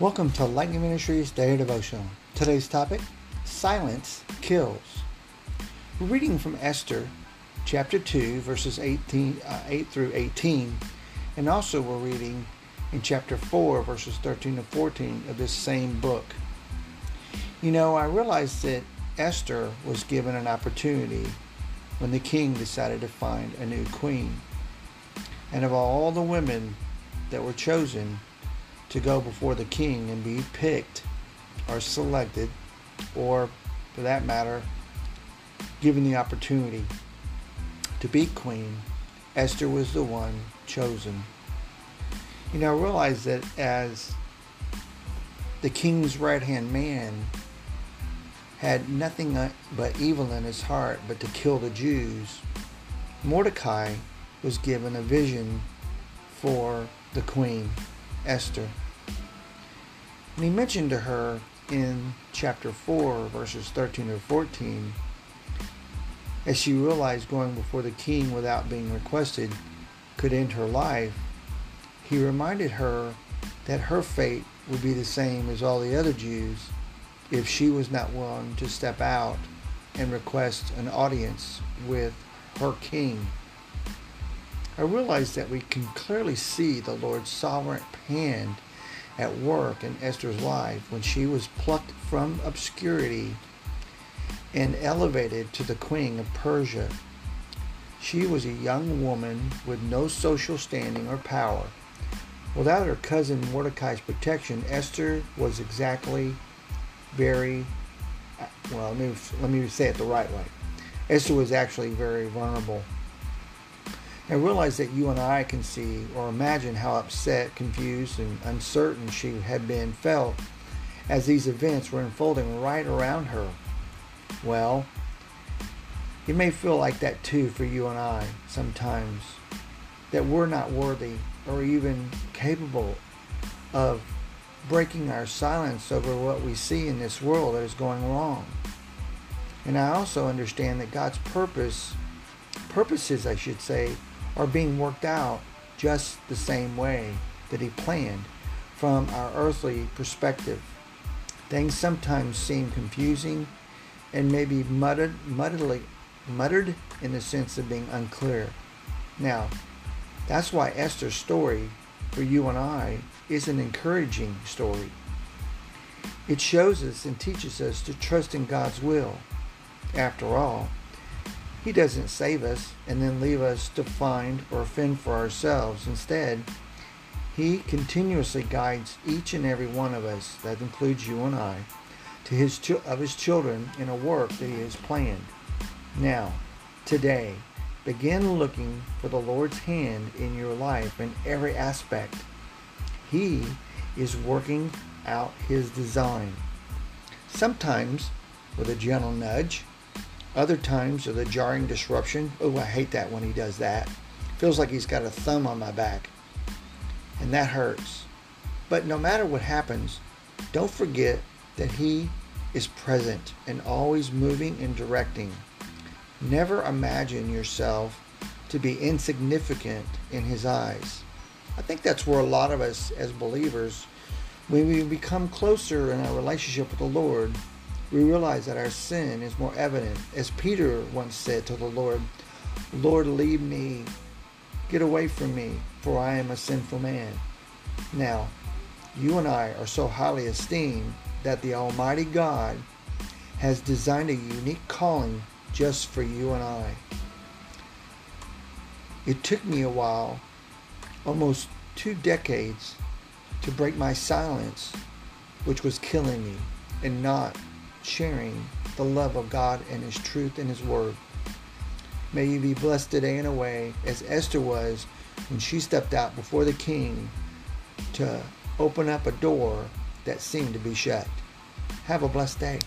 Welcome to Lightning Ministries Daily Devotional. Today's topic Silence Kills. We're reading from Esther chapter 2, verses 18, uh, 8 through 18, and also we're reading in chapter 4, verses 13 to 14 of this same book. You know, I realized that Esther was given an opportunity when the king decided to find a new queen. And of all the women that were chosen, to go before the king and be picked or selected, or for that matter, given the opportunity to be queen, Esther was the one chosen. You know, I realize that as the king's right hand man had nothing uh, but evil in his heart but to kill the Jews, Mordecai was given a vision for the queen. Esther. And he mentioned to her in chapter 4, verses 13 or 14, as she realized going before the king without being requested could end her life, he reminded her that her fate would be the same as all the other Jews if she was not willing to step out and request an audience with her king. I realize that we can clearly see the Lord's sovereign hand at work in Esther's life when she was plucked from obscurity and elevated to the queen of Persia. She was a young woman with no social standing or power. Without her cousin Mordecai's protection, Esther was exactly very well. Let me, let me say it the right way. Esther was actually very vulnerable and realize that you and I can see or imagine how upset, confused, and uncertain she had been felt as these events were unfolding right around her. Well, it may feel like that too for you and I sometimes, that we're not worthy or even capable of breaking our silence over what we see in this world that is going wrong. And I also understand that God's purpose, purposes, I should say, are being worked out just the same way that He planned from our earthly perspective. Things sometimes seem confusing and maybe muttered, muddedly, muttered in the sense of being unclear. Now, that's why Esther's story for you and I is an encouraging story. It shows us and teaches us to trust in God's will. After all, he doesn't save us and then leave us to find or fend for ourselves. Instead, He continuously guides each and every one of us, that includes you and I, to his of His children in a work that He has planned. Now, today, begin looking for the Lord's hand in your life in every aspect. He is working out His design. Sometimes with a gentle nudge, other times of the jarring disruption, oh, I hate that when he does that. Feels like he's got a thumb on my back. And that hurts. But no matter what happens, don't forget that he is present and always moving and directing. Never imagine yourself to be insignificant in his eyes. I think that's where a lot of us as believers, when we become closer in our relationship with the Lord, we realize that our sin is more evident. As Peter once said to the Lord, Lord, leave me, get away from me, for I am a sinful man. Now, you and I are so highly esteemed that the Almighty God has designed a unique calling just for you and I. It took me a while, almost two decades, to break my silence, which was killing me, and not sharing the love of God and His truth and His Word. May you be blessed today in a way as Esther was when she stepped out before the king to open up a door that seemed to be shut. Have a blessed day.